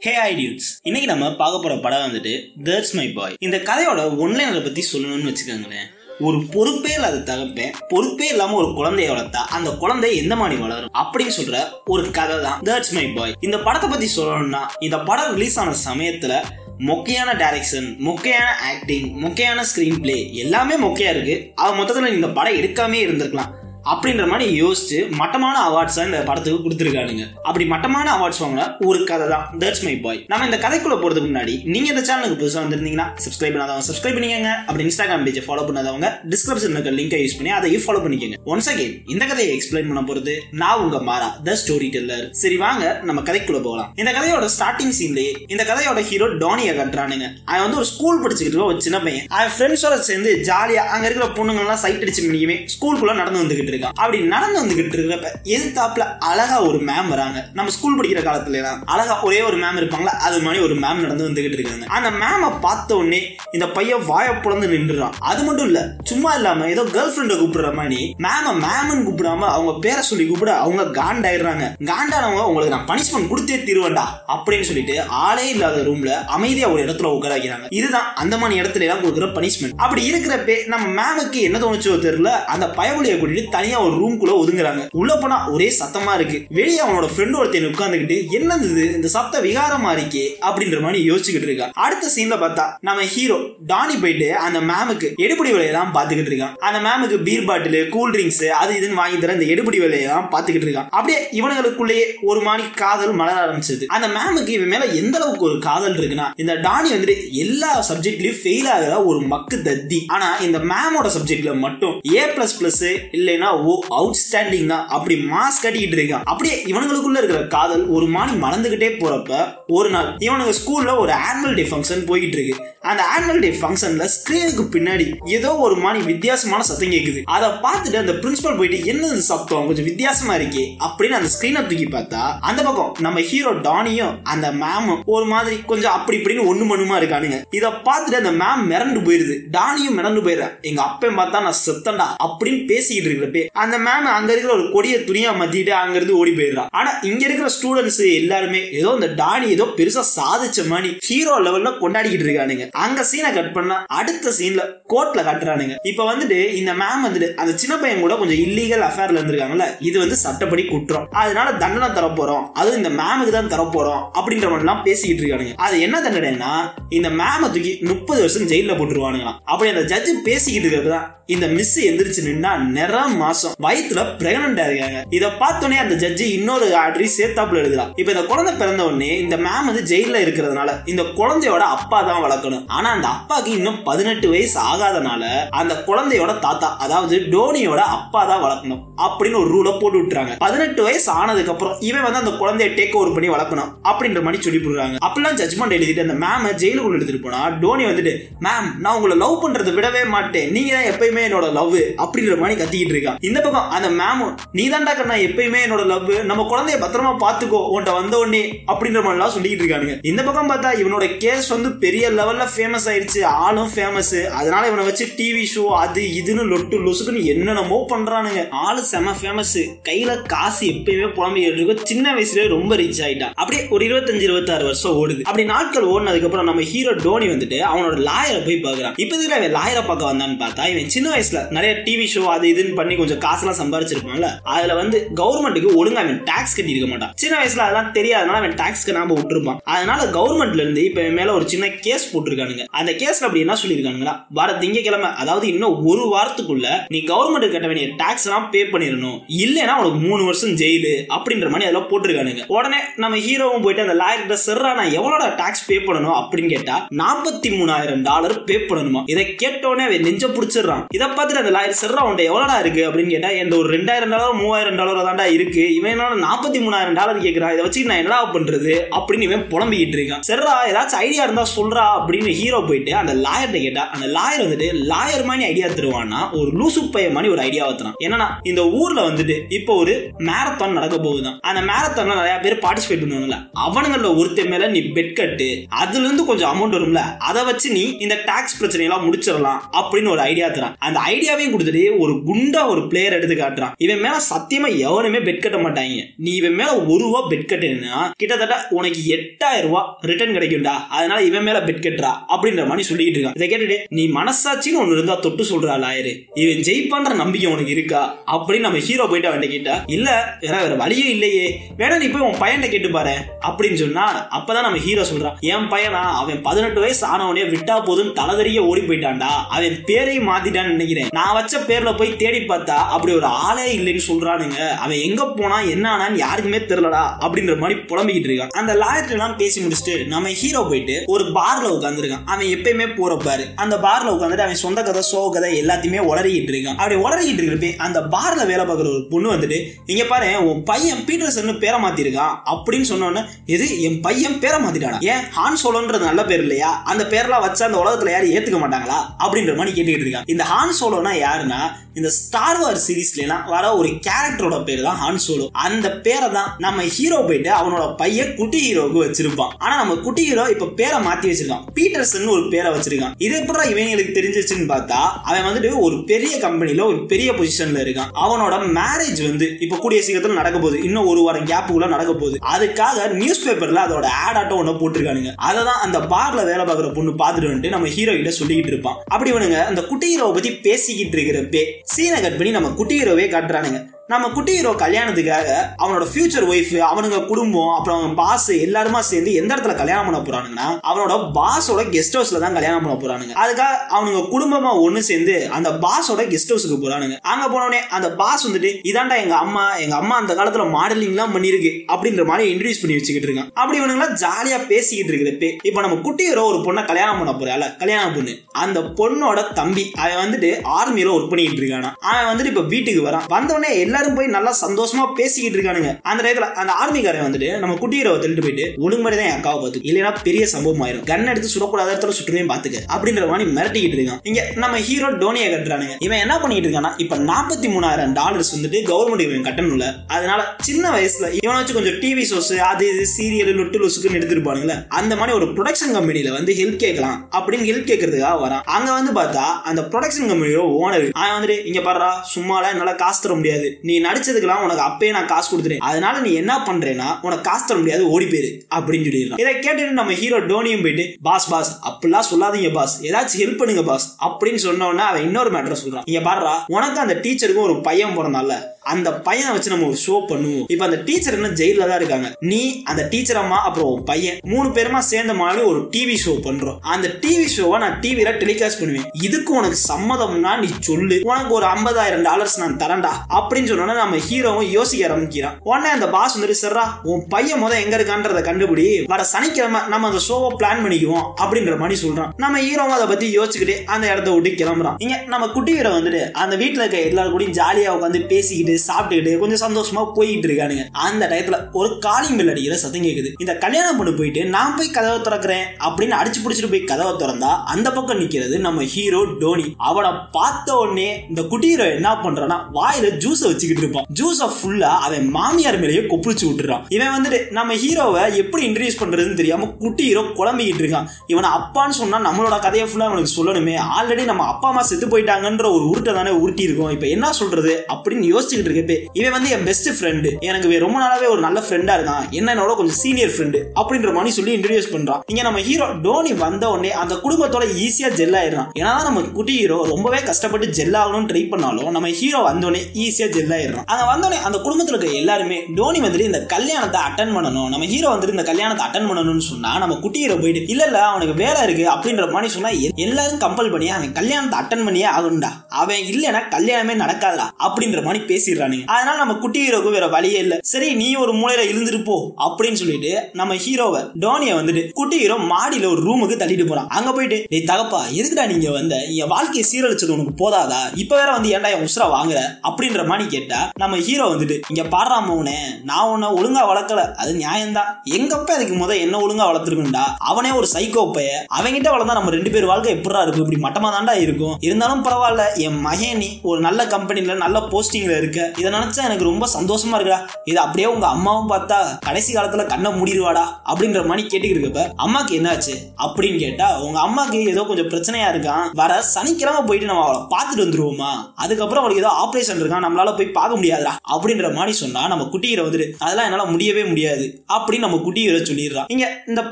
ஹே ஐடியூட்ஸ் இன்னைக்கு நம்ம பார்க்க போற படம் வந்துட்டு தட்ஸ் மை பாய் இந்த கதையோட ஒன்லைனரை பத்தி சொல்லணும்னு வச்சுக்கோங்களேன். ஒரு பொறுப்பே இல்லாத தகப்பேன் பொறுப்பே இல்லாம ஒரு குழந்தைய வளர்த்தா அந்த குழந்தை எந்த மாதிரி வளரும் அப்படின்னு சொல்ற ஒரு கதை தான் தட்ஸ் மை பாய் இந்த படத்தை பத்தி சொல்லணும்னா இந்த படம் ரிலீஸ் ஆன சமயத்துல மொக்கையான டைரக்ஷன் மொக்கையான ஆக்டிங் மொக்கையான ஸ்கிரீன் பிளே எல்லாமே மொக்கையா இருக்கு. அவ மொத்தத்துல இந்த படம் எடுக்காமே இருந்திருக்கலாம். அப்படின்ற மாதிரி யோசிச்சு மட்டமான அவார்ட்ஸ் இந்த படத்துக்கு கொடுத்துருக்கானுங்க. அப்படி மட்டமான அவார்ட்ஸ் வாங்கின ஒரு கதை தான். தட்ஸ் மை பாய் நம்ம இந்த கதைக்குள்ள போறதுக்கு முன்னாடி நீங்க இந்த சேனலுக்கு புதுசாக வந்திருந்தீங்கன்னா சப்ஸ்கிரைப் பண்ணாதவங்க சப்ஸ்கிரைப் பண்ணிக்கங்க. அப்படி இன்ஸ்டாகிராம் பேஜை ஃபாலோ பண்ணாதவங்க டிஸ்கிரிப்ஷன் இருக்க லிங்கை யூஸ் பண்ணி அதையும் ஃபாலோ பண்ணிக்கங்க. ஒன்ஸ் அகைன் இந்த கதையை எக்ஸ்பிளைன் பண்ண போறது நான் உங்க மாறா த ஸ்டோரி டெல்லர் சரி வாங்க நம்ம கதைக்குள்ள போகலாம். இந்த கதையோட ஸ்டார்டிங் சீன்லயே இந்த கதையோட ஹீரோ டோனியை கட்டுறானுங்க. அவன் வந்து ஒரு ஸ்கூல் படிச்சுக்கிட்டு இருக்க ஒரு சின்ன பையன். அவன் ஃப்ரெண்ட்ஸோட சேர்ந்து ஜாலியா அங்க இருக்கிற பொண்ணுங்க எல்லாம் சைட் அடிச்சு மினிக்குமே ஸ்கூலுக்குள்ள நடந்து வந்துகிட்டு இருக்கான். அப்படி நடந்து வந்துகிட்டு இருக்கிறப்ப எதிர்த்தாப்புல அழகா ஒரு மேம் வராங்க. நம்ம ஸ்கூல் படிக்கிற காலத்துல எல்லாம் அழகா ஒரே ஒரு மேம் இருப்பாங்களா அது மாதிரி ஒரு மேம் நடந்து வந்துகிட்டு இருக்காங்க. அந்த மேம பார்த்த உடனே இந்த பையன் வாய புலந்து நின்றுறான். அது மட்டும் இல்ல சும்மா இல்லாம ஏதோ கேர்ள் ஃப்ரெண்டை கூப்பிடுற மாதிரி மேம மேமன் கூப்பிடாம அவங்க பேரை சொல்லி கூப்பிட அவங்க காண்டாயிடுறாங்க. காண்டானவங்க உங்களுக்கு நான் பனிஷ்மெண்ட் கொடுத்தே தீருவேண்டா அப்படின்னு சொல்லிட்டு ஆளே இல்லாத ரூம்ல அமைதியா ஒரு இடத்துல உட்கார வைக்கிறாங்க இதுதான் அந்த மாதிரி இடத்துல எல்லாம் கொடுக்குற பனிஷ்மெண்ட் அப்படி இருக்கிறப்ப நம்ம மேமுக்கு என்ன தோணுச்சோ தெரியல அந்த பயவலியை கூட்டிட்டு தனியா ஒரு ரூம்குள்ள ஒதுங்குறாங்க. உள்ள போனா ஒரே சத்தமா இருக்கு. வெளியே அவனோட ஃப்ரெண்ட் ஒருத்தன் உட்காந்துக்கிட்டு என்னது இந்த சத்த விகாரமா இருக்கே அப்படின்ற மாதிரி யோசிச்சுக்கிட்டு இருக்கான் அடுத்த சீன்ல பார்த்தா நம்ம ஹீரோ டானி போயிட்டு அந்த மேமுக்கு எடுபடி வேலையெல்லாம் பாத்துக்கிட்டு இருக்கான். அந்த மேமுக்கு பீர் பாட்டில் கூல் ட்ரிங்க்ஸ் அது இதுன்னு வாங்கி தர இந்த எடுபடி வேலையெல்லாம் பாத்துக்கிட்டு இருக்கான். அப்படியே இவனுங்களுக்குள்ளேயே ஒரு மாதிரி காதல் மலர ஆரம்பிச்சது. அந்த மேமுக்கு இவன் மேல எந்த அளவுக்கு ஒரு காதல் இருக்குன்னா இந்த டானி வந்துட்டு எல்லா சப்ஜெக்ட்லயும் ஃபெயில் ஆகிற ஒரு மக்கு தத்தி. ஆனா இந்த மேமோட சப்ஜெக்ட்ல மட்டும் ஏ பிளஸ் பிளஸ் இல்லைன்னா ஓ அவுட் ஸ்டாண்டிங் தான். அப்படி மாஸ் கட்டிக்கிட்டு இருக்கான். அப்படியே இவனுங்களுக்குள்ள இருக்கிற காதல் ஒரு மாதிரி மறந்துகிட்டே போறப்ப ஒரு நாள் இவனுங்க ஸ்கூல்ல ஒரு ஆனுவல் டே ஃபங்க்ஷன் போயிட்டு இருக்கு. அந்த ஆனுவல் டே ஃபங்க்ஷன்ல ஸ்கிரீனுக்கு பின்னாடி ஏதோ ஒரு மாதிரி வித்தியாசமான சத்தம் கேட்குது அதை பார்த்துட்டு அந்த பிரின்சிபல் போயிட்டு என்ன சத்தம் கொஞ்சம் வித்தியாசமா இருக்கே. அப்படின்னு அந்த ஸ்கிரீனை தூக்கி பார்த்தா அந்த பக்கம் நம்ம ஹீரோ டானியும் அந்த மேமும் ஒரு மாதிரி கொஞ்சம் அப்படி இப்படின்னு ஒண்ணு மண்ணுமா இருக்கானுங்க. இதை பார்த்துட்டு அந்த மேம் மிரண்டு போயிருது. டானியும் மிரண்டு போயிடுறேன். எங்க அப்பையும் பார்த்தா நான் செத்தண்டா அப்படின்னு பேசிக்கிட்டு இருக்கிறப்ப அந்த மேம் அங்க இருக்கிற ஒரு கொடிய துணியா மத்திட்டு அங்க இருந்து ஓடி போயிடுறான் ஆனா இங்க இருக்கிற ஸ்டூடெண்ட்ஸ் எல்லாருமே ஏதோ இந்த டானி ஏதோ பெருசா சாதிச்ச மாதிரி ஹீரோ லெவல்ல கொண்டாடிக்கிட்டு இருக்கானுங்க. அங்க சீனை கட் பண்ணா அடுத்த சீன்ல கோர்ட்ல காட்டுறானுங்க. இப்ப வந்துட்டு இந்த மேம் வந்துட்டு அந்த சின்ன பையன் கூட கொஞ்சம் இல்லீகல் அஃபேர்ல இருந்திருக்காங்கல்ல இது வந்து சட்டப்படி குற்றம். அதனால தண்டனை தரப்போறோம் போறோம். அதுவும் இந்த மேமுக்கு தான் தரப்போறோம் போறோம் அப்படின்ற மாதிரி எல்லாம் பேசிக்கிட்டு இருக்கானுங்க. அது என்ன தண்டனைனா இந்த மேம தூக்கி முப்பது வருஷம் ஜெயில போட்டுருவானுங்களாம். அப்படி அந்த ஜட்ஜு பேசிக்கிட்டு இருக்கிறது தான் இந்த மிஸ் எந்திரிச்சு நின்னா நிறம் மாசம் வயிற்றுல பிரெக்னண்டா இருக்காங்க. இதை பார்த்தோன்னே அந்த ஜட்ஜி இன்னொரு ஆர்டரி சேர்த்தாப்புல எழுதுறான் இப்ப இந்த குழந்தை பிறந்த உடனே இந்த மேம் வந்து ஜெயில இருக்கிறதுனால இந்த குழந்தையோட அப்பா தான் வளர்க்கணும். ஆனா அந்த அப்பாக்கு இன்னும் பதினெட்டு வயசு ஆகாதனால அந்த குழந்தையோட தாத்தா அதாவது டோனியோட அப்பா தான் வளர்க்கணும் அப்படின்னு ஒரு ரூலை போட்டு விட்டுறாங்க. பதினெட்டு வயசு ஆனதுக்கு அப்புறம் இவன் வந்து அந்த குழந்தைய டேக் ஓவர் பண்ணி வளர்க்கணும் அப்படின்ற மாதிரி சொல்லி போடுறாங்க அப்படிலாம் ஜட்மெண்ட் எழுதிட்டு அந்த மேம ஜெயிலுக்குள்ள எடுத்துட்டு போனா டோனி வந்துட்டு மேம் நான் உங்களை லவ் பண்றதை விடவே மாட்டேன். நீங்க தான் எப்பயுமே என்னோட லவ் அப்படின்ற மாதிரி கத்திக்கிட்டு இருக்கான் இந்த பக்கம் அந்த மேமும் நீ தான்டா கண்ணா எப்பயுமே என்னோட லவ் நம்ம குழந்தைய பத்திரமா பாத்துக்கோ உன்ட்ட வந்த உடனே அப்படின்ற மாதிரிலாம் சொல்லிட்டு இருக்கானுங்க. இந்த பக்கம் பார்த்தா இவனோட கேஸ் வந்து பெரிய லெவல்ல ஃபேமஸ் ஆயிடுச்சு ஆளும் ஃபேமஸ் அதனால இவனை வச்சு டிவி ஷோ அது இதுன்னு லொட்டு லொசுக்குன்னு என்னென்னமோ பண்றானுங்க. ஆளு செம ஃபேமஸ் கையில காசு எப்பயுமே புலம்பிக்கிட்டு இருக்கும் சின்ன வயசுலயே ரொம்ப ரீச் ஆயிட்டான். அப்படியே ஒரு இருபத்தஞ்சு இருபத்தாறு வருஷம் ஓடுது. அப்படி நாட்கள் ஓடினதுக்கு அப்புறம் நம்ம ஹீரோ டோனி வந்துட்டு அவனோட லாயரை போய் பாக்குறான் இப்ப இதுல அவன் லாயரை பார்க்க வந்தான்னு பார்த்தா இவன் சின்ன வயசுல நிறைய டிவி ஷோ அது இதுன்னு பண்ணி கொஞ்சம் காசுலாம் சம்பாரிச்சிருப்பான்ல அதுல வந்து கவர்மெண்ட்டுக்கு ஒழுங்கா அவன் டாக்ஸ் கட்டி இருக்க மாட்டான். சின்ன வயசுல அதெல்லாம் தெரியாதனால அவன் டாக்ஸ்க்கு நாம விட்டுருப்பான். அதனால கவர்மெண்ட்ல இருந்து இப்ப மேல ஒரு சின்ன கேஸ் போட்டிருக்கானுங்க. அந்த கேஸ்ல அப்படி என்ன சொல்லியிருக்கானுங்களா? வர திங்கக்கிழமை அதாவது இன்னும் ஒரு வாரத்துக்குள்ள நீ கவர்மெண்ட் கட்ட வேண்டிய டாக்ஸ் எல்லாம் பே பண்ணிடணும். இல்லைன்னா உனக்கு மூணு வருஷம் ஜெயிலு அப்படின்ற மாதிரி அதெல்லாம் போட்டிருக்கானுங்க. உடனே நம்ம ஹீரோவும் போயிட்டு அந்த லாயர்கிட்ட சர்ரா நான் எவ்வளோட டாக்ஸ் பே பண்ணணும்? அப்படின்னு கேட்டா நாற்பத்தி மூணாயிரம் டாலர் பே பண்ணணுமா? இதை கேட்டோடனே அவன் நெஞ்ச பிடிச்சிடுறான். இதை பார்த்துட்டு அந்த லாயர் சர்ரா உன்ட்ட எவ்வளோடா இருக்கு? அப்படின்னு கேட்டா எந்த ஒரு ரெண்டாயிரம் டாலர் மூவாயிரம் டாலர் தான்டா இருக்கு. இவன் என்னோட நாற்பத்தி மூணாயிரம் டாலர் கேட்கிறான் இதை வச்சு நான் என்னடா பண்றது? அப்படின்னு இவன் புலம்பிக்கிட்டு இருக்கான். சரிடா ஏதாச்சும் ஐடியா இருந்தா சொல்றா அப்படின்னு ஹீரோ போயிட்டு அந்த லாயர்கிட்ட கேட்டா அந்த லாயர் வந்துட்டு லாயர் மாதிரி ஐடியா தருவான்னா ஒரு லூசு பைய மாதிரி ஒரு ஐடியா வத்துறான். என்னன்னா இந்த ஊர்ல வந்துட்டு இப்போ ஒரு மேரத்தான் நடக்க போகுதான். அந்த மேரத்தான்ல நிறைய பேர் பார்ட்டிசிபேட் பண்ணுவாங்கல்ல. அவனுங்கள ஒருத்தர் மேல நீ பெட் கட்டு அதுல இருந்து கொஞ்சம் அமௌண்ட் வரும்ல. அதை வச்சு நீ இந்த டாக்ஸ் பிரச்சனை எல்லாம் முடிச்சிடலாம் அப்படின்னு ஒரு ஐடியா தரான். அந்த ஐடியாவையும் கொடுத்துட்டு ஒரு குண்டா ஒரு பிளேயர் எடுத்து காட்டுறான். இவன் மேல சத்தியமா எவனுமே பெட் கட்ட மாட்டாங்க. நீ இவன் மேல ஒரு ரூபா பெட் கட்டினா கிட்டத்தட்ட உனக்கு எட்டாயிரம் ரூபா ரிட்டர்ன் கிடைக்கும்டா. அதனால இவன் மேல பெட் கட்டுறா அப்படின்ற மாதிரி சொல்லிட்டு இருக்கான். இதை கேட்டுட்டு நீ மனசாட்சின்னு ஒண்ணு இருந்தா தொட்டு சொல்றா லாயரு. இவன் ஜெயிப்பான்ற நம்பிக்கை உனக்கு இருக்கா? அப்படின்னு நம்ம ஹீரோ போயிட்டு அவன் கேட்டா இல்ல வேற வேற வழியே இல்லையே. வேணா நீ போய் உன் பையனை கேட்டு பாரு. அப்படின்னு சொன்னா அப்பதான் நம்ம ஹீரோ சொல்றான் என் பையனா அவன் பதினெட்டு வயசு ஆனவனே விட்டா போதும் தலைதறிய ஓடி போயிட்டான்டா. அவன் பேரையும் மாத்திட்டான்னு நினைக்கிறேன். நான் வச்ச பேர்ல போய் தேடி பார்த்தா அப்படி ஒரு ஆளே இல்லைன்னு சொல்றானுங்க. அவன் எங்க போனா என்னனான்னு யாருக்குமே தெரியலடா அப்படின்ற மாதிரி புலம்பிக்கிட்டு இருக்கான். அந்த லாயர்ட்ட எல்லாம் பேசி முடிச்சுட்டு நம்ம ஹீரோ போயிட்டு ஒரு பார்ல உட்காந்துருக்கான் அவன் எப்பயுமே போற பாரு அந்த பார்ல உட்காந்துட்டு அவன் சொந்த கதை சோக கதை எல்லாத்தையுமே உளறிக்கிட்டு இருக்கான். அப்படி உளறிக்கிட்டு இருக்கிறப்ப அந்த பார்ல வேலை பார்க்குற ஒரு பொண்ணு வந்துட்டு இங்க பாரு உன் பையன் பீட்டர்சன் பேரை மாத்திருக்கான். அப்படின்னு சொன்னோன்னு எது? என் பையன் பேரை மாத்திட்டானா? ஏன் ஹான் சோலோன்றது நல்ல பேர் இல்லையா? அந்த பேர்லாம் வச்சா அந்த உலகத்துல யாரும் ஏத்துக்க மாட்டாங்களா? அப்படின்ற மாதிரி கேட்டுக்கிட்டு இருக்கான். இந்த ஹான் சோலோனா யாருன்னா இந்த ஸ்டார் வார் சீரீஸ்லாம் வர ஒரு கேரக்டரோட பேர் தான் ஹான் சோலோ அந்த பேரை தான் நம்ம ஹீரோ போயிட்டு அவனோட பையன் குட்டி ஹீரோவுக்கு வச்சிருப்பான். ஆனா நம்ம குட்டி ஹீரோ இப்ப பேரை மாத்தி வச்சிருக்கான். பீட்டர்சன் ஒரு பேரை வச்சிருக்கான். இது எப்படி இவங்களுக்கு தெரிஞ்சிச்சுன்னு பார்த்தா அவன் வந்துட்டு ஒரு பெரிய கம்பெனில ஒரு பெரிய பொசிஷன்ல இருக்கான். அவனோட மேரேஜ் வந்து இப்ப கூடிய சீக்கிரத்தில் நடக்க போகுது. இன்னும் ஒரு வாரம் கேப்புக்குள்ள நடக்க போகுது. அதுக்காக நியூஸ் பேப்பர்ல அதோட ஆட் ஆட்டோ ஒன்று போட்டிருக்கானுங்க. அதை தான் அந்த பார்ல வேலை பார்க்குற பொண்ணு பார்த்துட்டு வந்துட்டு நம்ம ஹீரோ கிட்ட சொல்லிக்கிட்டு இருப்பான். அப்படி இவனுங்க அந்த குட்டி ஹீரோவை பத்தி பேசிக்கிட்டு இருக்கிறப்பே சீனை கட் பண்ணி நம்ம குட்டியரவே காட்டுறானுங்க. நம்ம குட்டி ஹீரோ கல்யாணத்துக்காக அவனோட ஃபியூச்சர் ஒய்ஃப் அவனுங்க குடும்பம் அப்புறம் அவன் பாஸ் எல்லாருமா சேர்ந்து எந்த இடத்துல கல்யாணம் பண்ண போறானுங்கன்னா அவனோட பாஸோட கெஸ்ட் ஹவுஸ்ல தான் கல்யாணம் பண்ண போறானுங்க. அதுக்காக அவனுங்க குடும்பமா ஒண்ணு சேர்ந்து அந்த பாஸோட கெஸ்ட் ஹவுஸுக்கு போறானுங்க. அங்க போனோடனே அந்த பாஸ் வந்துட்டு இதாண்டா எங்க அம்மா எங்க அம்மா அந்த காலத்துல மாடலிங் எல்லாம் பண்ணிருக்கு அப்படின்ற மாதிரி இன்ட்ரடியூஸ் பண்ணி வச்சுக்கிட்டு இருக்கான். அப்படி இவனுங்களாம் ஜாலியா பேசிக்கிட்டு இருக்கிறப்ப இப்ப நம்ம குட்டி ஹீரோ ஒரு பொண்ணை கல்யாணம் பண்ண போறால கல்யாணம் பொண்ணு. அந்த பொண்ணோட தம்பி அவன் வந்துட்டு ஆர்மியில ஒர்க் பண்ணிட்டு இருக்கானா. அவன் வந்துட்டு இப்ப வீட்டுக்கு வரான். வந்தோடனே எல்லாரும் போய் நல்லா சந்தோஷமா பேசிக்கிட்டு இருக்கானுங்க. அந்த நேரத்துல அந்த ஆர்மிக்காரன் வந்துட்டு நம்ம குட்டியரை ஹீரோவை தள்ளிட்டு போயிட்டு ஒழுங்குபடி தான் என் அக்காவை பார்த்து இல்லைன்னா பெரிய சம்பவம் ஆயிரும். கன் எடுத்து சுடக்கூடாத இடத்துல சுட்டுவேன் பாத்துக்க. அப்படின்ற மாதிரி மிரட்டிக்கிட்டு இருக்கான். இங்க நம்ம ஹீரோ டோனியை கட்டுறானுங்க. இவன் என்ன பண்ணிட்டு இருக்கானா இப்ப நாற்பத்தி மூணாயிரம் டாலர்ஸ் வந்துட்டு கவர்மெண்ட் இவன் கட்டணும்ல. அதனால சின்ன வயசுல இவனை வச்சு கொஞ்சம் டிவி ஷோஸ் அது இது சீரியல் லொட்டு லொசுக்குன்னு எடுத்துருப்பானுங்களே. அந்த மாதிரி ஒரு ப்ரொடக்ஷன் கம்பெனியில வந்து ஹெல்ப் கேட்கலாம் அப்படின்னு ஹெல்ப் கேட்கறதுக்காக வரான். அங்க வந்து பார்த்தா அந்த ப்ரொடக்ஷன் கம்பெனியோட ஓனர் அவன் வந்துட்டு இங்க பாடுறா சும்மாலாம் என்னால காசு தர முடியாது. நீ நடிச்சதுக்கெல்லாம் உனக்கு அப்பயே நான் காசு கொடுத்துறேன் அதனால நீ என்ன பண்றேன்னா உனக்கு காசு தர முடியாது ஓடி போயிரு அப்படின்னு சொல்லிடுறான் இதை கேட்டுட்டு நம்ம ஹீரோ டோனியும் போயிட்டு பாஸ் பாஸ் அப்படிலாம் சொல்லாதீங்க பாஸ். ஏதாச்சும் ஹெல்ப் பண்ணுங்க பாஸ் அப்படின்னு சொன்ன உடனே அவன் இன்னொரு மேட்டர் சொல்றான். இங்க பாடுறா உனக்கு அந்த டீச்சருக்கும் ஒரு பையன் பிறந்தால அந்த பையனை வச்சு நம்ம ஒரு ஷோ பண்ணுவோம். இப்ப அந்த டீச்சர் என்ன ஜெயில தான் இருக்காங்க. நீ அந்த டீச்சர் அம்மா அப்புறம் பையன் மூணு பேருமா சேர்ந்த மாதிரி ஒரு டிவி ஷோ பண்றோம். அந்த டிவி ஷோவை நான் டிவில டெலிகாஸ்ட் பண்ணுவேன். இதுக்கு உனக்கு சம்மதம்னா நீ சொல்லு. உனக்கு ஒரு ஐம்பதாயிரம் டாலர்ஸ் நான் தரேன்டா அப்படின்னு சொன்னோன்னா நம்ம ஹீரோவும் யோசிக்க ஆரம்பிக்கிறான். உடனே அந்த பாஸ் வந்துட்டு சர்ரா உன் பையன் முத எங்க இருக்கான்றத கண்டுபிடி. வர சனிக்கிழமை நம்ம அந்த ஷோவை பிளான் பண்ணிக்குவோம் அப்படின்ற மாதிரி சொல்றான். நம்ம ஹீரோவும் அதை பத்தி யோசிச்சுக்கிட்டு அந்த இடத்த விட்டு கிளம்புறான். இங்க நம்ம குட்டி ஹீரோ வந்துட்டு அந்த வீட்டுல இருக்க எல்லாரும் கூடயும் ஜாலியா உட்காந்து பேசிக்கிட்டு சாப்பிட்டுக்கிட்டு கொஞ்சம் சந்தோஷமா போயிட்டு இருக்கானுங்க. அந்த டயத்துல ஒரு காலிங் பெல் அடிக்கிற சத்தம் கேக்குது. இந்த கல்யாணம் பண்ணி போயிட்டு நான் போய் கதவை திறக்கிறேன் அப்படின்னு அடிச்சு பிடிச்சிட்டு போய் கதவை திறந்தா அந்த பக்கம் நிக்கிறது நம்ம ஹீரோ டோனி. அவனை பார்த்த உடனே இந்த குட்டி ஹீரோ என்ன பண்றான்னா வாயில வச்சு வச்சுக்கிட்டு இருப்பான். ஜூஸ ஃபுல்லா அவன் மாமியார் மேலேயே கொப்பிடிச்சு விட்டுறான். இவன் வந்துட்டு நம்ம ஹீரோவை எப்படி இன்ட்ரடியூஸ் பண்றதுன்னு தெரியாம குட்டி ஹீரோ குழம்பிக்கிட்டு இருக்கான். இவனை அப்பான்னு சொன்னா நம்மளோட கதையை ஃபுல்லா அவனுக்கு சொல்லணுமே. ஆல்ரெடி நம்ம அப்பா அம்மா செத்து போயிட்டாங்கன்ற ஒரு உருட்டை தானே உருட்டி இருக்கோம். இப்ப என்ன சொல்றது அப்படின்னு யோசிச்சுக்கிட்டு இருக்கப்பே இவன் வந்து என் பெஸ்ட் ஃப்ரெண்டு எனக்கு ரொம்ப நாளாவே ஒரு நல்ல ஃப்ரெண்டா இருக்கான். என்னோட கொஞ்சம் சீனியர் ஃப்ரெண்டு அப்படின்ற மாதிரி சொல்லி இன்ட்ரடியூஸ் பண்றான். இங்க நம்ம ஹீரோ டோனி வந்த உடனே அந்த குடும்பத்தோட ஈஸியா ஜெல் ஆயிடுறான். ஏன்னா நம்ம குட்டி ஹீரோ ரொம்பவே கஷ்டப்பட்டு ஜெல் ஆகணும்னு ட்ரை பண்ணாலும் நம்ம ஹீரோ வந்தோடனே ஈஸியா ஜெல் ஆயிடுறான் அங்கே வந்தோடனே அந்த குடும்பத்தில் இருக்க எல்லாருமே டோனி வந்துட்டு இந்த கல்யாணத்தை அட்டன் பண்ணணும் நம்ம ஹீரோ வந்துட்டு இந்த கல்யாணத்தை அட்டன் பண்ணணும்னு சொன்னா நம்ம குட்டி ஹீரோ போயிட்டு இல்ல இல்ல அவனுக்கு வேலை இருக்கு அப்படின்ற மாதிரி சொன்னா எல்லாரும் கம்பல் பண்ணி அவன் கல்யாணத்தை அட்டன் பண்ணியே ஆகணும்டா. அவன் இல்லைன்னா கல்யாணமே நடக்காதா அப்படின்ற மாதிரி பேசிடுறானுங்க. அதனால நம்ம குட்டி ஹீரோக்கு வேற வழியே இல்ல. சரி நீ ஒரு மூலையில இருந்துருப்போ அப்படின்னு சொல்லிட்டு நம்ம ஹீரோவை டோனியை வந்துட்டு குட்டி ஹீரோ மாடியில ஒரு ரூமுக்கு தள்ளிட்டு போறான். அங்க போயிட்டு நீ தகப்பா எதுக்குடா நீங்க வந்த? என் வாழ்க்கையை சீரழிச்சது உனக்கு போதாதா? இப்ப வேற வந்து ஏன்டா என் உசுரா வாங்குற? அப்படின்ற மாதிரி கேட்டா நம்ம ஹீரோ வந்துட்டு இங்க பாடுறா மௌனே நான் உன்னை ஒழுங்கா வளர்க்கல அது நியாயம்தான். எங்கப்ப அதுக்கு முத என்ன ஒழுங்கா வளர்த்துருக்குண்டா அவனே ஒரு சைக்கோ பைய அவங்கிட்ட வளர்ந்தா நம்ம ரெண்டு பேர் வாழ்க்கை எப்படா இருக்கும்? இப்படி மட்டமா தாண்டா இருக்கும்? இருந்தாலும் பரவாயில்ல என் மகேனி ஒரு நல்ல கம்பெனில நல்ல போஸ்டிங்ல இருக்க. இதை நினைச்சா எனக்கு ரொம்ப சந்தோஷமா இருக்கா இது அப்படியே உங்க அம்மாவும் பார்த்தா கடைசி காலத்துல கண்ணை மூடிடுவாடா அப்படின்ற மாதிரி கேட்டுக்கிட்டு இருக்கப்ப அம்மாக்கு என்னாச்சு? அப்படின்னு கேட்டா உங்க அம்மாக்கு ஏதோ கொஞ்சம் பிரச்சனையா இருக்கான். வர சனிக்கிழமை போயிட்டு நம்ம அவளை பார்த்துட்டு வந்துருவோமா? அதுக்கப்புறம் அவளுக்கு ஏதோ ஆபரேஷன் இருக்கான் நம்மளால போய் பார்க்க முடியாதுடா அப்படின்ற மாதிரி சொன்னா நம்ம குட்டியரை வந்துட்டு அதெல்லாம் என்னால முடியவே முடியாது அப்படின்னு நம்ம குட்டியரை சொல்லிடுறான் இங்க இந்த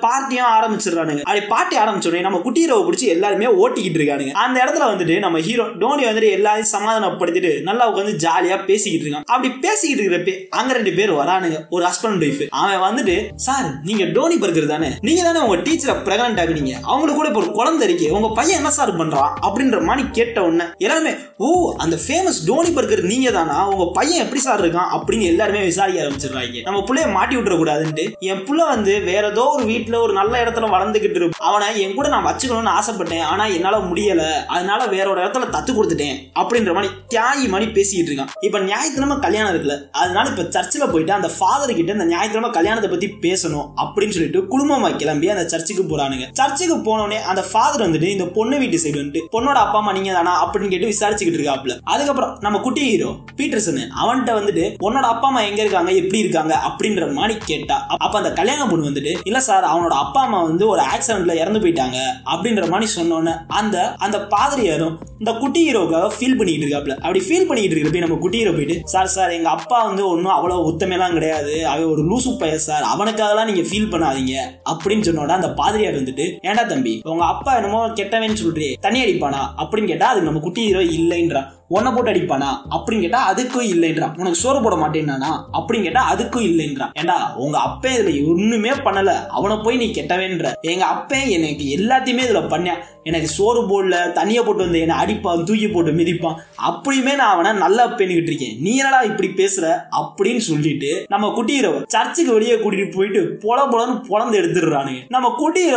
பார்ட்டியும் ஆரம்பிச்சிடுறானுங்க. அப்படி பாட்டி ஆரம்பிச்சோடனே நம்ம குட்டியரை பிடிச்சி எல்லாருமே ஓட்டிக்கிட்டு இருக்கானுங்க. அந்த இடத்துல வந்துட்டு நம்ம ஹீரோ டோனி வந்துட்டு எல்லாரையும் சமாதானப்படுத்திட்டு நல்லா உட்காந்து ஜாலியா பேசிக்கிட்டு இருக்கான். அப்படி பேசிக்கிட்டு இருக்கிறப்ப அங்க ரெண்டு பேர் வரானுங்க. ஒரு ஹஸ்பண்ட் ஒய்ஃப் அவன் வந்துட்டு சார் நீங்க டோனி பர்கர் தானே? நீங்க தானே உங்க டீச்சரை பிரெக்னன்ட் ஆகுனீங்க அவங்களுக்கு கூட இப்போ ஒரு குழந்தை இருக்கு. உங்க பையன் என்ன சார் பண்றான்? அப்படின்ற மாதிரி கேட்ட உடனே எல்லாருமே ஓ அந்த ஃபேமஸ் டோனி பர்கர் நீங்க தானா? உங்க பையன் எப்படி சார் இருக்கான் அப்படின்னு எல்லாருமே விசாரிக்க ஆரம்பிச்சிடுறாங்க நம்ம புள்ளைய மாட்டி விட்டுறக்கூடாதுன்ட்டு என் புள்ள வந்து வேற ஏதோ ஒரு வீட்டுல ஒரு நல்ல இடத்துல வளர்ந்துகிட்டு இருக்கும் அவனை என் கூட நான் வச்சுக்கணும்னு ஆசைப்பட்டேன். ஆனா என்னால முடியல. அதனால வேற ஒரு இடத்துல தத்து கொடுத்துட்டேன் அப்படின்ற மாதிரி தியாகி மாதிரி பேசிக்கிட்டு இருக்கான். இப்ப ஞாயிற்றுக்கிழமை கல்யாணம் இருக்குல்ல அதனால இப்ப சர்ச்சில் போயிட்டு அந்த ஃபாதர் கிட்ட இந்த ஞாயிற்றுக்கிழமை கல்யாணத்தை பத்தி பேசணும் அப்படின்னு சொல்லிட்டு குடும்பமா கிளம்பி அந்த சர்ச்சுக்கு போறானுங்க. சர்ச்சுக்கு போனோடனே அந்த ஃபாதர் வந்துட்டு இந்த பொண்ணு வீட்டு சைடு வந்துட்டு பொண்ணோட அப்பா அம்மா நீங்க தானா அப்படின்னு கேட்டு விசாரிச்சுக்கிட்டு இருக்காப்ல அதுக்கப்புறம் நம்ம குட்டி ஹீரோ பீட்டர்சன் அவன்கிட்ட வந்துட்டு உன்னோட அப்பா அம்மா எங்க இருக்காங்க? எப்படி இருக்காங்க? அப்படின்ற மாதிரி கேட்டா அப்ப அந்த கல்யாண பொண்ணு வந்துட்டு இல்ல சார் அவனோட அப்பா அம்மா வந்து ஒரு ஆக்சிடென்ட்ல இறந்து போயிட்டாங்க. அப்படின்ற மாதிரி சொன்னோன்னே அந்த அந்த பாதிரியாரும் இந்த குட்டி ஹீரோக்காக ஃபீல் பண்ணிட்டு இருக்காப்ல. அப்படி ஃபீல் பண்ணிட்டு இருக்கிறப்ப நம்ம குட்டி ஹீரோ போயிட்டு சார் சார் எங்க அப்பா வந்து ஒன்றும் அவ்வளோ உத்தமையெல்லாம் கிடையாது. அவன் ஒரு லூசு பையன் சார் அவனுக்காகலாம் நீங்க ஃபீல் பண்ணாதீங்க. அப்படின்னு சொன்னோட அந்த பாதிரியார் வந்துட்டு ஏன்டா தம்பி உங்க அப்பா என்னமோ கெட்டவேன்னு சொல்றே தண்ணி அடிப்பானா? அப்படின்னு கேட்டா அதுக்கு நம்ம குட்டி ஹீரோ இல்லைன்றான் உன்னை போட்டு அடிப்பானா? அப்படின்னு கேட்டா அதுக்கும் இல்லைன்றான். உனக்கு சோறு போட மாட்டேன்னா அப்படின்னு கேட்டா அதுக்கும் இல்லைன்றான். ஏண்டா உங்க அப்பே இதுல ஒண்ணுமே பண்ணல. அவனை போய் நீ கெட்டவேன்ற. எங்க அப்பே எனக்கு எல்லாத்தையுமே இதுல பண்ண எனக்கு சோறு போடல தண்ணியை போட்டு வந்து என்னை அடிப்பான் தூக்கி போட்டு மிதிப்பான். அப்படியுமே நான் அவனை நல்லா பேணிக்கிட்டு இருக்கேன். நீ என்னடா இப்படி பேசுற? அப்படின்னு சொல்லிட்டு நம்ம குட்டி சர்ச்சுக்கு வெளியே கூட்டிட்டு போயிட்டு பொல பொலன்னு பொழந்து எடுத்துடுறானுங்க. நம்ம குட்டி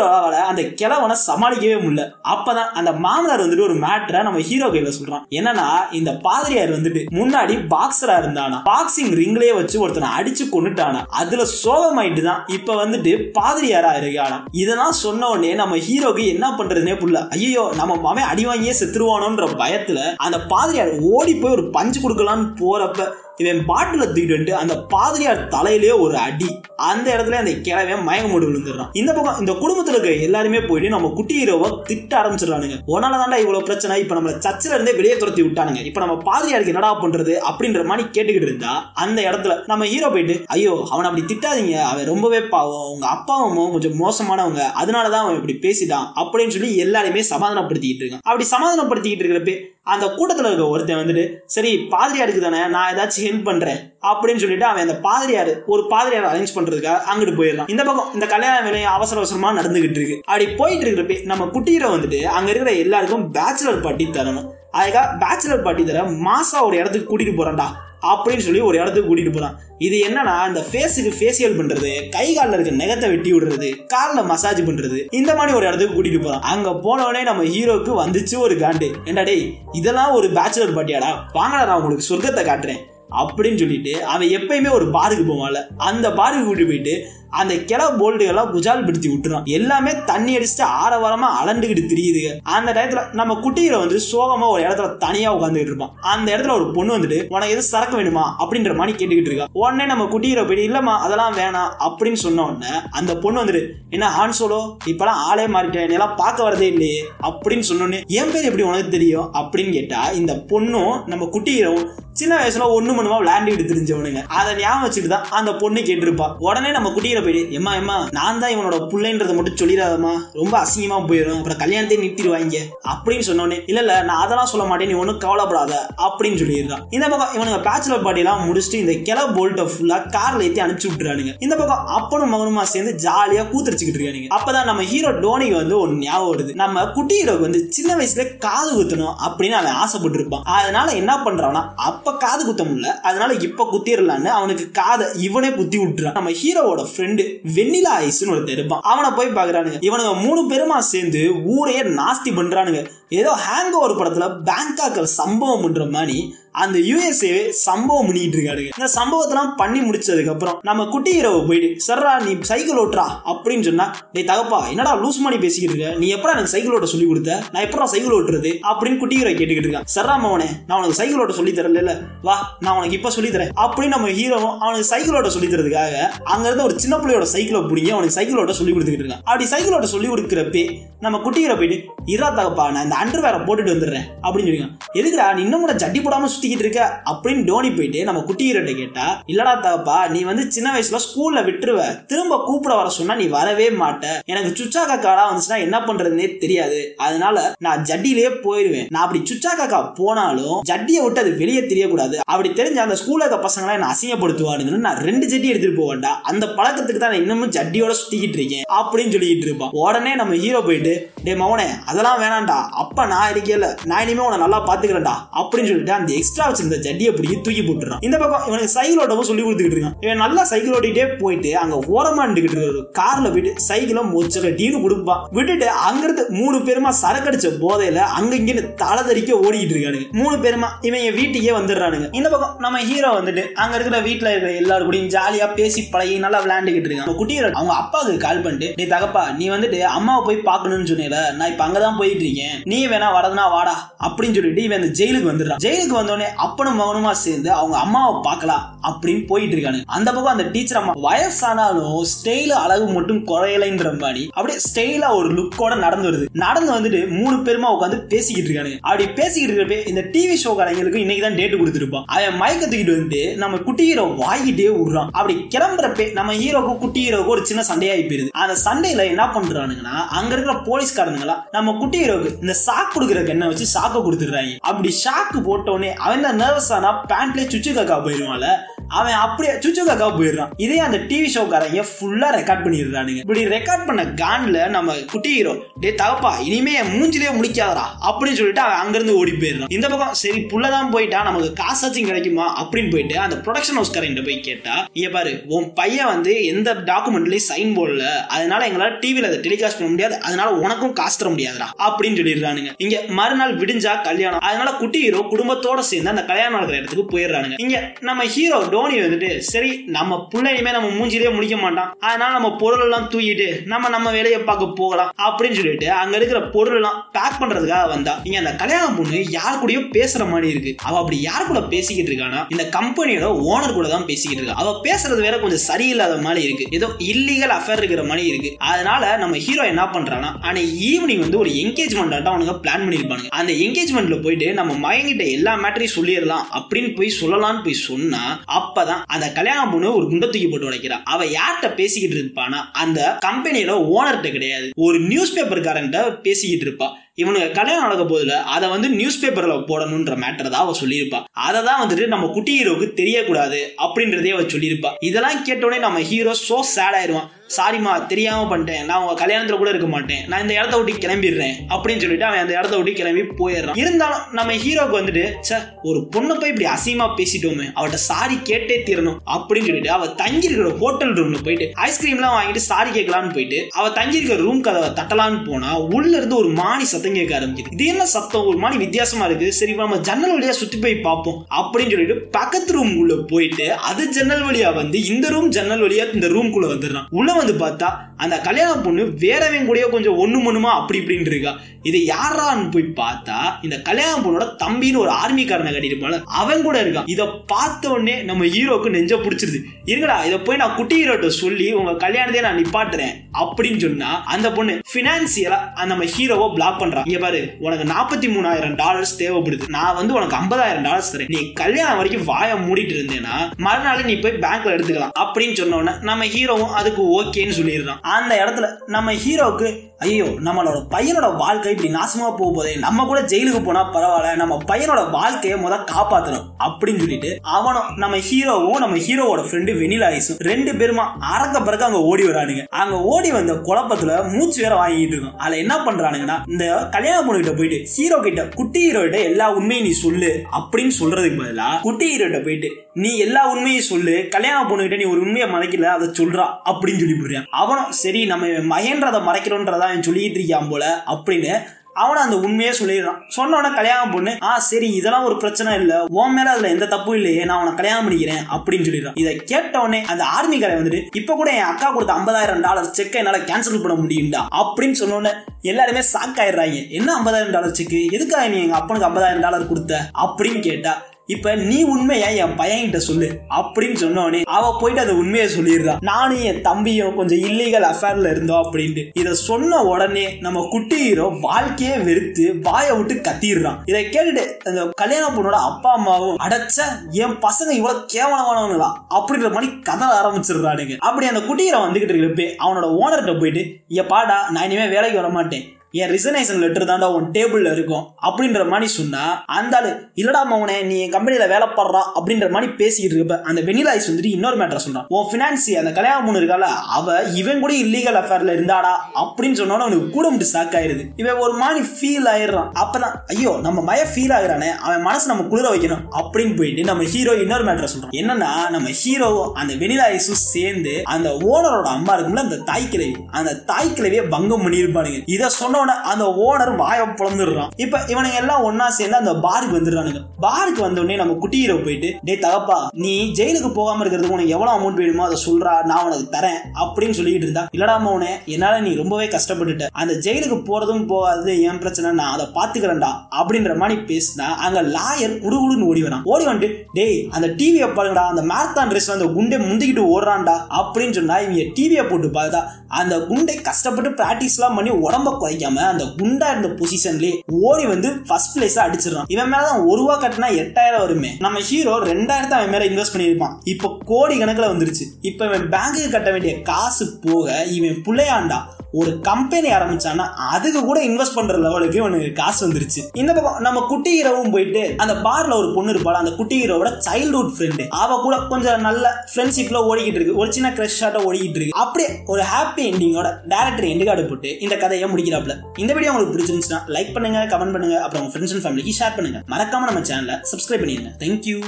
அந்த கிழவனை சமாளிக்கவே முடியல. அப்பதான் அந்த மாமனார் வந்துட்டு ஒரு மேட்ரை நம்ம ஹீரோ கையில சொல்றான். என்னன்னா இந்த பாதிரியார் வந்துட்டு முன்னாடி பாக்ஸரா இருந்தானா? பாக்ஸிங் ரிங்லயே வச்சு ஒருத்தனை அடிச்சு கொண்டுட்டானா அதுல சோகமாயிட்டு தான் இப்ப வந்துட்டு பாதிரியாரா இருக்கானா? இதெல்லாம் சொன்ன உடனே நம்ம ஹீரோக்கு என்ன பண்றதுனே புள்ள ஐயோ நம்ம மாமே அடி வாங்கியே செத்துருவானோன்ற பயத்துல அந்த பாதிரியார் ஓடி போய் ஒரு பஞ்சு கொடுக்கலான்னு போறப்ப இவன் பாட்டில தூக்கிட்டு வந்துட்டு அந்த பாதிரியார் தலையிலே ஒரு அடி. அந்த இடத்துல அந்த கிழவே மயங்க மூடி விழுந்துடுறான். இந்த பக்கம் இந்த குடும்பத்துல இருக்க எல்லாருமே போயிட்டு நம்ம குட்டி ஹீரோவை திட்ட ஆரம்பிச்சிடறானுங்க. உன்னால தாண்டா இவ்வளவு பிரச்சனை இப்ப நம்ம சர்ச்சில் இருந்தே வெளியே துரத்தி விட்டானுங்க. இப்ப நம்ம பாதிரியாருக்கு என்னடா பண்றது அப்படின்ற மாதிரி கேட்டுக்கிட்டு இருந்தா அந்த இடத்துல நம்ம ஹீரோ போயிட்டு ஐயோ அவனை அப்படி திட்டாதீங்க. அவன் ரொம்பவே பாவம். உங்க அப்பாவும் கொஞ்சம் மோசமானவங்க. அதனாலதான் அவன் இப்படி பேசிட்டான். அப்படின்னு சொல்லி எல்லாருமே சமாதானப்படுத்திக்கிட்டு இருக்கான். அப்படி சமாதானப்படுத்திக்கிட்டு இருக்கிறப்ப அந்த கூட்டத்தில் இருக்க ஒருத்தன் வந்துட்டு சரி பாதிரியாருக்கு தானே நான் ஏதாச்சும் ஹெல்ப் பண்ணுறேன் அப்படின்னு சொல்லிட்டு அவன் அந்த பாதிரியார் ஒரு பாதிரியார் அரேஞ்ச் பண்ணுறதுக்காக அங்கிட்டு போயிடலாம் இந்த பக்கம் இந்த கல்யாண வேலையை அவசர அவசரமாக நடந்துகிட்டு இருக்கு. அப்படி போயிட்டு இருக்கிறப்ப நம்ம குட்டியில வந்துட்டு அங்கே இருக்கிற எல்லாருக்கும் பேச்சுலர் பார்ட்டி தரணும். அதுக்காக பேச்சுலர் பார்ட்டி தர மாசா ஒரு இடத்துக்கு கூட்டிட்டு போறான்டா அப்படின்னு சொல்லி ஒரு இடத்துக்கு கூட்டிட்டு போறான். இது என்னன்னா இந்த ஃபேஸுக்கு ஃபேஷியல் பண்றது கை காலில் இருக்க நெகத்தை வெட்டி விடுறது காலில் மசாஜ் பண்றது இந்த மாதிரி ஒரு இடத்துக்கு கூட்டிட்டு போறான். அங்க போனவனே நம்ம ஹீரோக்கு வந்துச்சு ஒரு காண்டு. ஏண்டா டேய் இதெல்லாம் ஒரு பேச்சுலர் பார்ட்டியாடா வாங்கடா நான் உங்களுக்கு சொர்க்கத்தை காட்டுறேன் அப்படின்னு சொல்லிட்டு அவன் எப்பயுமே ஒரு பாருக்கு போவான்ல. அந்த பாருக்கு கூட்டிட்டு போயிட்டு அந்த கிள போல்டுகள்லாம் குஜால் பிடித்தி விட்டுரும். எல்லாமே தண்ணி அடிச்சுட்டு ஆரவாரமா அலண்டுகிட்டு தெரியுது. அந்த டயத்துல நம்ம குட்டியில வந்து சோகமா ஒரு இடத்துல தனியா உட்காந்துட்டு இருப்பான் அந்த இடத்துல ஒரு பொண்ணு வந்துட்டு உனக்கு எது சரக்கு வேணுமா? அப்படின்ற மாதிரி கேட்டுக்கிட்டு இருக்கா. உடனே நம்ம குட்டியில போயிட்டு இல்லம்மா அதெல்லாம் வேணாம். அப்படின்னு சொன்ன உடனே அந்த பொண்ணு வந்துட்டு என்ன ஹான் சோலோ இப்பெல்லாம் ஆளே மாறிட்டேன். எல்லாம் பார்க்க வரதே இல்லையே. அப்படின்னு சொன்னோன்னே என் பேர் எப்படி உனக்கு தெரியும்? அப்படின்னு கேட்டா இந்த பொண்ணும் நம்ம குட்டியிலும் சின்ன வயசுல ஒண்ணு மண்ணுமா விளையாண்டுக்கிட்டு தெரிஞ்சவனுங்க. அதை ஞாபகம் வச்சுட்டு தான் அந்த பொண்ணு கேட்டிருப்பா. உடனே நம்ம குட்டியில போயிட்டு எம்மா எம்மா நான் தான் இவனோட பிள்ளைன்றதை மட்டும் சொல்லிடாதம்மா. ரொம்ப அசிங்கமா போயிடும். அப்புறம் கல்யாணத்தையும் நிறுத்திடுவாங்க. அப்படின்னு சொன்னோன்னே இல்ல இல்ல நான் அதெல்லாம் சொல்ல மாட்டேன். நீ ஒன்றும் கவலைப்படாத. அப்படின்னு சொல்லிடுறான். இந்த பக்கம் இவனுங்க பேச்சுலர் பார்ட்டி எல்லாம் முடிச்சுட்டு இந்த கிள போல்ட்டை ஃபுல்லா கார்ல ஏற்றி அனுப்பிச்சு விட்டுறானுங்க. இந்த பக்கம் அப்பனும் மகனுமா சேர்ந்து ஜாலியா கூத்தரிச்சுக்கிட்டு இருக்கானுங்க. அப்பதான் நம்ம ஹீரோ டோனிக்கு வந்து ஒரு ஞாபகம் வருது. நம்ம குட்டி ஹீரோக்கு வந்து சின்ன வயசுல காது குத்தணும் அப்படின்னு அவன் ஆசைப்பட்டு இருப்பான் அதனால என்ன பண்றான்னா அப்ப காது குத்த முடியல. அதனால இப்ப குத்திடலான்னு அவனுக்கு காதை இவனே குத்தி விட்டுறான். நம்ம ஹீரோவோட ஃப்ரெண்ட் வெண்ணிலா ஐஸ்னு ஒருத்தர் இருப்பான். அவனை போய் பார்க்குறானுங்க. இவனுங்க மூணு பேருமா சேர்ந்து ஊரையே நாஸ்தி பண்ணுறானுங்க ஏதோ ஹேங் ஓவர் படத்தில் பேங்காக்கள் சம்பவம் பண்ணுற மாதிரி அந்த யூஎஸ்ஏ சம்பவம் பண்ணிட்டு இருக்காருங்க இந்த சம்பவத்தெல்லாம் பண்ணி முடிச்சதுக்கு அப்புறம் நம்ம குட்டி ஹீரோவை போயிட்டு சர்ரா நீ சைக்கிள் ஓட்டுறா அப்படின்னு சொன்னா டேய் தகப்பா என்னடா லூஸ் பண்ணி பேசிக்கிட்டு இருக்க? நீ எப்படா எனக்கு சைக்கிள் ஓட்ட சொல்லி கொடுத்த? நான் எப்படா சைக்கிள் ஓட்டுறது? அப்படின்னு குட்டி ஹீரோ கேட்டுக்கிட்டு இருக்கான். சர்ரா மவனே நான் உனக்கு சைக்கிள் ஓட்ட சொல்லி தரல வா நான் உனக்கு இப்ப சொல்லி தரேன். அப்படின்னு நம்ம ஹீரோவும் அவனுக்கு சைக்கிள் ஓட்ட சொல்லி தரதுக்காக அங்க இருந்து ஒரு சின்ன பிள்ளையோட சைக்கிளை பிடிங்கி அவனுக்கு சைக்கிள் ஓட்ட சொல்லி கொடுத்துக்கிட்டு இருக்கான். அப்படி சைக்கிள் ஓட்ட சொல்லி கொடுக்குறப்பே நம்ம குட்டி ஹீரோ போயிட்டு இரா தகப்பா நான் இந்த அண்டர் வேற போட்டுட்டு வந்துடுறேன் அப்படின்னு சொல்லிங்க எதுக்குடா நீ இன்னும் கூட ஜட்டி போடாம சுத்திக்கிட்டு இருக்க அப்படின்னு டோனி போயிட்டு நம்ம குட்டி ஹீரோட்ட கேட்டா இல்லடா தாப்பா நீ வந்து சின்ன வயசுல ஸ்கூல்ல விட்டுருவ. திரும்ப கூப்பிட வர சொன்னா நீ வரவே மாட்ட. எனக்கு சுச்சா காக்காடா வந்துச்சுன்னா என்ன பண்றதுன்னே தெரியாது. அதனால நான் ஜட்டிலேயே போயிருவேன். நான் அப்படி சுச்சா காக்கா போனாலும் ஜட்டியை விட்டு அது வெளியே தெரியக்கூடாது. அப்படி தெரிஞ்ச அந்த ஸ்கூல்ல இருக்க பசங்களை என்ன அசிங்கப்படுத்துவான்னு நான் ரெண்டு ஜட்டி எடுத்துட்டு போவேன்டா. அந்த பழக்கத்துக்கு தான் நான் இன்னமும் ஜட்டியோட சுத்திக்கிட்டு இருக்கேன் அப்படின்னு சொல்லிக்கிட்டு இருப்பான். உடனே நம்ம ஹீரோ போயிட்டு டே மவனே அதெல்லாம் வேணாண்டா அப்ப நான் இருக்கல நான் இனிமே உன நல்லா பாத்துக்கிறேன்டா. அப்படின்னு சொல்லிட்டு அந்த எக்ஸ்ட்ரா வச்சிருந்த ஜட்டியை பிடிச்சி தூக்கி போட்டுறான். இந்த பக்கம் இவனுக்கு சைக்கிள் ஓட்டவும் சொல்லி கொடுத்துக்கிட்டு இருக்கான். இவன் நல்லா சைக்கிள் ஓட்டிட்டே போயிட்டு அங்க ஓரமா நின்றுகிட்டு இருக்க கார்ல போயிட்டு சைக்கிளை மொச்சல டீனு கொடுப்பான். விட்டுட்டு அங்கிருந்து மூணு பேருமா சரக்கடிச்ச போதையில அங்க இங்கன்னு தலை தறிக்க ஓடிக்கிட்டு இருக்கானுங்க. மூணு பேருமா இவன் என் வீட்டுக்கே வந்துடுறானுங்க. இந்த பக்கம் நம்ம ஹீரோ வந்துட்டு அங்க இருக்கிற வீட்டுல இருக்கிற எல்லாரும் கூடயும் ஜாலியா பேசி பழகி நல்லா விளையாண்டுகிட்டு இருக்கான். நம்ம அவங்க அப்பாவுக்கு கால் பண்ணிட்டு நீ தகப்பா நீ வந்துட்டு அம்மாவை போய் பாக்கணும்னு சொன்னேல. நான் இப்ப அங்கதான் போயிட்டு இருக்கேன். நீ வேணா வரதுனா வாடா. அப்படின்னு சொல்லிட்டு இவன் அந்த ஜெயிலுக்கு வந்துடுறான். ஜெயிலுக்கு வந்தோடனே அப்பனும் மகனுமா சேர்ந்து அவங்க அம்மாவை பார்க்கலாம் அப்படின்னு போயிட்டு இருக்கானு அந்த பக்கம் அந்த டீச்சர் அம்மா வயசானாலும் ஸ்டைல அழகு மட்டும் குறையலைன்ற மாதிரி அப்படியே ஸ்டைலா ஒரு லுக்கோட நடந்து வருது. நடந்து வந்துட்டு மூணு பேருமா உட்காந்து பேசிக்கிட்டு இருக்கானு அப்படி பேசிக்கிட்டு இருக்கப்ப இந்த டிவி ஷோ கடைங்களுக்கு இன்னைக்கு தான் டேட் கொடுத்துருப்பான். அவன் மயக்க தூக்கிட்டு வந்து நம்ம குட்டி ஹீரோ வாங்கிட்டே விடுறான். அப்படி கிளம்புறப்ப நம்ம ஹீரோக்கும் குட்டி ஹீரோக்கும் ஒரு சின்ன சண்டையாகி போயிருது. அந்த சண்டையில என்ன பண்றானுங்கன்னா அங்க இருக்கிற போலீஸ்காரனுங்களா நம்ம குட்டி ஹீரோக்கு இந்த சாக்கு கொடுக்குற கண்ணை வச்சு சாக்க கொடுத்துடுறாங்க. அப்படி ஷாக்கு போட்டோன்னே அவன் தான் நர்வஸ் ஆனா பேண்ட்லயே சுச்சு காக்கா போயிருவான்ல. அவன் அப்படியே சுச்சுக்காக்கா போயிடுறான். இதே அந்த டிவி ஷோக்காரங்க ஃபுல்லா ரெக்கார்ட் பண்ணிடுறானுங்க. இப்படி ரெக்கார்ட் பண்ண கான்ல நம்ம குட்டி ஹீரோ டே தகப்பா இனிமே என் மூஞ்சிலே முடிக்காதரா அப்படின்னு சொல்லிட்டு அவன் அங்கிருந்து ஓடி போயிடுறான். இந்த பக்கம் சரி புள்ளதான் போயிட்டா நமக்கு காசாச்சும் கிடைக்குமா? அப்படின்னு போயிட்டு அந்த ப்ரொடக்ஷன் ஹவுஸ் போய் கேட்டா இங்க பாரு உன் பையன் வந்து எந்த டாக்குமெண்ட்லயும் சைன் போடல. அதனால எங்களால டிவில அதை டெலிகாஸ்ட் பண்ண முடியாது. அதனால உனக்கும் காசு தர முடியாதுடா அப்படின்னு சொல்லிடுறானுங்க. இங்க மறுநாள் விடிஞ்சா கல்யாணம். அதனால குட்டி ஹீரோ குடும்பத்தோட சேர்ந்து அந்த கல்யாணம் நடக்கிற இடத்துக்கு போயிடுறானுங்க. இங்க நம்ம ஹீரோ டோனி வந்துட்டு சரி நம்ம பிள்ளையுமே நம்ம மூஞ்சிலே முடிக்க மாட்டான். அதனால நம்ம பொருள் எல்லாம் தூக்கிட்டு நம்ம நம்ம வேலையை பார்க்க போகலாம் அப்படின்னு சொல்லிட்டு அங்க இருக்கிற பொருள் எல்லாம் பேக் பண்றதுக்காக வந்தா இங்க அந்த கல்யாண பொண்ணு யார் கூடயோ பேசுற மாதிரி இருக்கு. அவ அப்படி யார் கூட பேசிக்கிட்டு இருக்கானா இந்த கம்பெனியோட ஓனர் கூட தான் பேசிக்கிட்டு இருக்கா. அவ பேசுறது வேற கொஞ்சம் சரியில்லாத மாதிரி இருக்கு. ஏதோ இல்லீகல் அஃபேர் இருக்கிற மாதிரி இருக்கு. அதனால நம்ம ஹீரோ என்ன பண்றானா அன்னைக்கு ஈவினிங் வந்து ஒரு என்கேஜ்மெண்ட் ஆட்டம் அவனுங்க பிளான் பண்ணிருப்பானுங்க அந்த என்கேஜ்மெண்ட்ல போயிட்டு நம்ம மயங்கிட்ட எல்லா மேட்டரையும் சொல்லிடலாம் அப்படின்னு போய் சொல்லலாம்னு போய் சொன்னா அப்பதான் அந்த கல்யாணம் பொண்ணு ஒரு குண்டை தூக்கி போட்டு உடைக்கிறா. அவ யார்கிட்ட பேசிக்கிட்டு இருப்பானா அந்த கம்பெனியில ஓனர்கிட்ட கிடையாது. ஒரு நியூஸ் பேப்பர்காரன்ட்ட பேசிக்கிட்டு இருப்பா. இவனுக்கு கல்யாணம் நடக்க போதில்ல அதை வந்து நியூஸ் பேப்பரில் போடணும்ன்ற மேட்டர் தான் அவள் சொல்லியிருப்பா. அதை தான் வந்துட்டு நம்ம குட்டி ஹீரோக்கு தெரியக்கூடாது அப்படின்றதே அவள் சொல்லியிருப்பா. இதெல்லாம் கேட்டோடனே நம்ம ஹீரோ சோ சேட் ஆயிடுவான். சாரிம்மா தெரியாம பண்ணிட்டேன். நான் உங்க கல்யாணத்துல கூட இருக்க மாட்டேன். நான் இந்த இடத்த விட்டு கிளம்பிடுறேன். அப்படின்னு சொல்லிட்டு அவன் அந்த இடத்த விட்டு கிளம்பி போயிடுறான். இருந்தாலும் நம்ம ஹீரோக்கு வந்துட்டு சார் ஒரு பொண்ணை போய் இப்படி அசிங்கமா பேசிட்டோமே அவட்ட சாரி கேட்டே தீரணும். அப்படின்னு சொல்லிட்டு அவ தங்கி இருக்கிற ஹோட்டல் ரூம்ல போயிட்டு ஐஸ்கிரீம்லாம் வாங்கிட்டு சாரி கேட்கலான்னு போயிட்டு அவ தங்கி இருக்கிற ரூம் கதவை தட்டலான்னு போனா உள்ள இருந்து ஒரு மானி சத்தம் கேட்க ஆரம்பிக்குது இது என்ன சத்தம் ஒரு மாதிரி வித்தியாசமா இருக்கு. சரி நம்ம ஜன்னல் வழியா சுத்தி போய் பார்ப்போம் அப்படின்னு சொல்லிட்டு பக்கத்து ரூம் உள்ள போயிட்டு அது ஜன்னல் வழியா வந்து இந்த ரூம் ஜன்னல் வழியா இந்த ரூம்குள்ள வந்துடுறான். உள்ள வந்து பார்த்தா அந்த கல்யாண பொண்ணு வேறவன் கூட கொஞ்சம் ஒண்ணு மண்ணுமா அப்படி இப்படின்னு இருக்கா. இது யாரான்னு போய் பார்த்தா இந்த கல்யாண பொண்ணோட தம்பின்னு ஒரு ஆர்மிக்காரனை கட்டிட்டு அவன் கூட இருக்கான். இதை பார்த்த உடனே நம்ம ஹீரோக்கு நெஞ்ச பிடிச்சிருது. இருங்கடா இதை போய் நான் குட்டி ஹீரோட்ட சொல்லி உங்க கல்யாணத்தையே நான் நிப்பாட்டுறேன் அப்படின்னு சொன்னா அந்த பொண்ணு பினான்சியலா நம்ம ஹீரோவை பிளாக் பண்றான் இங்க பாரு உனக்கு நாற்பத்தி மூணாயிரம் டாலர்ஸ் தேவைப்படுது. நான் வந்து உனக்கு ஐம்பதாயிரம் டாலர்ஸ் தரேன். நீ கல்யாணம் வரைக்கும் வாயை மூடிட்டு இருந்தேன்னா மறுநாள் நீ போய் பேங்க்ல எடுத்துக்கலாம். அப்படின்னு சொன்ன உடனே நம்ம ஹீரோவும் அதுக்கு ஓகேன்னு சொல்லிடுறான். அந்த இடத்துல நம்ம ஹீரோவுக்கு ஐயோ நம்மளோட பையனோட வாழ்க்கை இப்படி நாசமா போக போதே நம்ம கூட ஜெயிலுக்கு போனா பரவாயில்ல நம்ம பையனோட வாழ்க்கையை முத காப்பாத்தணும் அப்படின்னு சொல்லிட்டு அவனும் நம்ம ஹீரோவும் நம்ம ஹீரோவோட ஃப்ரெண்டு வெனிலா ஐஸும் ரெண்டு பேருமா அறக்க பிறகு அங்க ஓடி வரானுங்க. அங்க ஓடி வந்த குழப்பத்துல மூச்சு வேற வாங்கிட்டு இருக்கும் அதுல என்ன பண்றானுங்கன்னா இந்த கல்யாண பொண்ணு கிட்ட போயிட்டு ஹீரோ கிட்ட குட்டி ஹீரோ கிட்ட எல்லா உண்மையும் நீ சொல்லு அப்படின்னு சொல்றதுக்கு பதிலா குட்டி ஹீரோ கிட்ட போயிட்டு நீ எல்லா உண்மையும் சொல்லு கல்யாணம் பொண்ணுகிட்ட நீ ஒரு உண்மையை மறைக்கல அதை சொல்றா அப்படின்னு சொல்லி போடுறான். அவனும் சரி நம்ம மகேன்றதை மறைக்கிறோன்றதா சொல்லிட்டு இருக்கான் போல அப்படின்னு அவனை அந்த உண்மையே சொல்லிடுறான். சொன்ன கல்யாணம் பொண்ணு ஆ சரி இதெல்லாம் ஒரு பிரச்சனை இல்ல. உன் மேல அதுல எந்த தப்பும் இல்லையே. நான் அவனை கல்யாணம் பண்ணிக்கிறேன். அப்படின்னு சொல்லிடுறான். இதை கேட்ட உடனே அந்த ஆர்மிக்காரை வந்துட்டு இப்ப கூட என் அக்கா கொடுத்த ஐம்பதாயிரம் டாலர் செக்கை என்னால கேன்சல் பண்ண முடியும்டா. அப்படின்னு சொன்ன எல்லாருமே சாக் ஆயிடுறாங்க. என்ன ஐம்பதாயிரம் டாலர் செக்கு எதுக்காக நீ எங்க அப்பனுக்கு ஐம்பதாயிரம் டாலர் கொடுத்த? அப்படின்னு கேட்டா இப்ப நீ உண்மையா என் பையன்கிட்ட சொல்லு அப்படின்னு சொன்னோடனே அவ போயிட்டு அந்த உண்மையை சொல்லிடுறான் நானும் என் தம்பியும் கொஞ்சம் இல்லீகல் அஃபேர்ல இருந்தோம் அப்படின்ட்டு. இத சொன்ன உடனே நம்ம குட்டி ஹீரோ வாழ்க்கையே வெறுத்து வாயை விட்டு கத்திடுறான். இதை கேட்டுட்டு அந்த கல்யாண பொண்ணோட அப்பா அம்மாவும் அடைச்ச என் பசங்க இவ்வளவு கேவலமானவங்களா? அப்படின்ற மாதிரி கதை ஆரம்பிச்சிடுறானுங்க. அப்படி அந்த குட்டி ஹீரோ வந்துகிட்டு இருக்கிறப்ப அவனோட ஓனர்கிட்ட போயிட்டு என் பாடா நான் இனிமே வேலைக்கு வர மாட்டேன் என் ரிசனேஷன் லெட்டர் தான்டா உன் டேபிள்ல இருக்கும் அப்படின்ற மாதிரி சொன்னா அந்த ஆளு இல்லடா மவனே நீ என் கம்பெனியில் வேலை படுறா அப்படின்ற மாதிரி பேசிக்கிட்டு இருப்ப அந்த வெனிலா ஐஸ் வந்துட்டு இன்னொரு மேட்டர் சொல்றான். உன் பினான்சி அந்த கல்யாணம் பொண்ணு இருக்கால அவ இவன் கூட இல்லீகல் அஃபேர்ல இருந்தாடா அப்படின்னு சொன்னோட அவனுக்கு கூட மட்டும் ஷாக் ஆயிருது. இவன் ஒரு மாதிரி ஃபீல் ஆயிடுறான். அப்பதான் ஐயோ நம்ம மய ஃபீல் ஆகுறானே அவன் மனசு நம்ம குளிர வைக்கணும் அப்படின்னு போயிட்டு நம்ம ஹீரோ இன்னொரு மேட்டர் சொல்கிறான் என்னன்னா நம்ம ஹீரோவும் அந்த வெனிலா ஐஸும் சேர்ந்து அந்த ஓனரோட அம்மா இருக்கும்ல அந்த தாய் கிழவி அந்த தாய் கிழவியை பங்கம் பண்ணியிருப்பானுங்க. இதை சொன்ன உடனே அந்த ஓனர் வாய பிளந்துடுறான். இப்ப இவனுங்க எல்லாம் ஒன்னா சேர்ந்து அந்த பாருக்கு வந்துடுறானுங்க. பாருக்கு வந்த உடனே நம்ம குட்டியில போயிட்டு டே தகப்பா நீ ஜெயிலுக்கு போகாம இருக்கிறதுக்கு உனக்கு எவ்வளவு அமௌண்ட் வேணுமோ அதை சொல்றா நான் உனக்கு தரேன் அப்படின்னு சொல்லிட்டு இருந்தா இல்லடா மௌனே என்னால நீ ரொம்பவே கஷ்டப்பட்டுட்ட. அந்த ஜெயிலுக்கு போறதும் போகாது என் பிரச்சனை நான் அதை பாத்துக்கிறேன்டா அப்படின்ற மாதிரி பேசினா அங்க லாயர் குடுகுடுன்னு ஓடி வரான். ஓடி வந்துட்டு டேய் அந்த டிவியை பாருங்கடா அந்த மேரத்தான் ரேஸ்ல அந்த குண்டை முந்திக்கிட்டு ஓடுறான்டா அப்படின்னு சொன்னா இவங்க டிவியை போட்டு பார்த்தா அந்த குண்டை கஷ்டப்பட்டு பிராக்டிஸ் எல்லாம் பண்ணி உடம்ப குறைக்காம அந்த குண்டா இருந்த பொசிஷன்லயே ஓடி வந்து ஃபர்ஸ்ட் பிளேஸ் அடிச்சிடறான். இவன் மேலதான் ஒரு ரூபா கட்டினா எட்டாயிரம் வருமே. நம்ம ஹீரோ ரெண்டாயிரத்தை அவன் மேல இன்வெஸ்ட் பண்ணியிருப்பான். இப்போ கோடி கணக்குல வந்துருச்சு. இப்போ இவன் பேங்க்கு கட்ட வேண்டிய காசு போக இவன் புள்ளையாண்டா. ஒரு கம்பெனி ஆரம்பிச்சான்னா அதுக்கு கூட இன்வெஸ்ட் பண்ற லெவலுக்கு இவனுக்கு காசு வந்துருச்சு. இந்த பக்கம் நம்ம குட்டி ஹீரோவும் போயிட்டு அந்த பார்ல ஒரு பொண்ணு இருப்பாள்? அந்த குட்டி ஹீரோவோட சைல்ட்ஹுட் ஃப்ரெண்டு அவ கூட கொஞ்சம் நல்ல ஃப்ரெண்ட்ஷிப்ல ஓடிக்கிட்டு இருக்கு. ஒரு சின்ன கிரஷ் ஷாட்டை ஓடிக்கிட்டு இருக்கு. அப்படியே ஒரு ஹாப்பி எண்டிங்கோட டேரக்டர் எண்டு கார்டு போட்டு இந்த கதையை முடிக்கிறாப்ல இந்த வீடியோ உங்களுக்கு பிடிச்சிருந்துச்சுன்னா லைக் பண்ணுங்க கமெண்ட் பண்ணுங்க. அப்புறம் உங்க ஃப்ரெண்ட்ஸ் அண்ட் ஃபேமிலிக்கு ஷேர் பண்ணுங்க. மறக்காம நம்ம சேனலை சப்ஸ்கிரைப் பண்ணிடுங்க தேங்க்யூ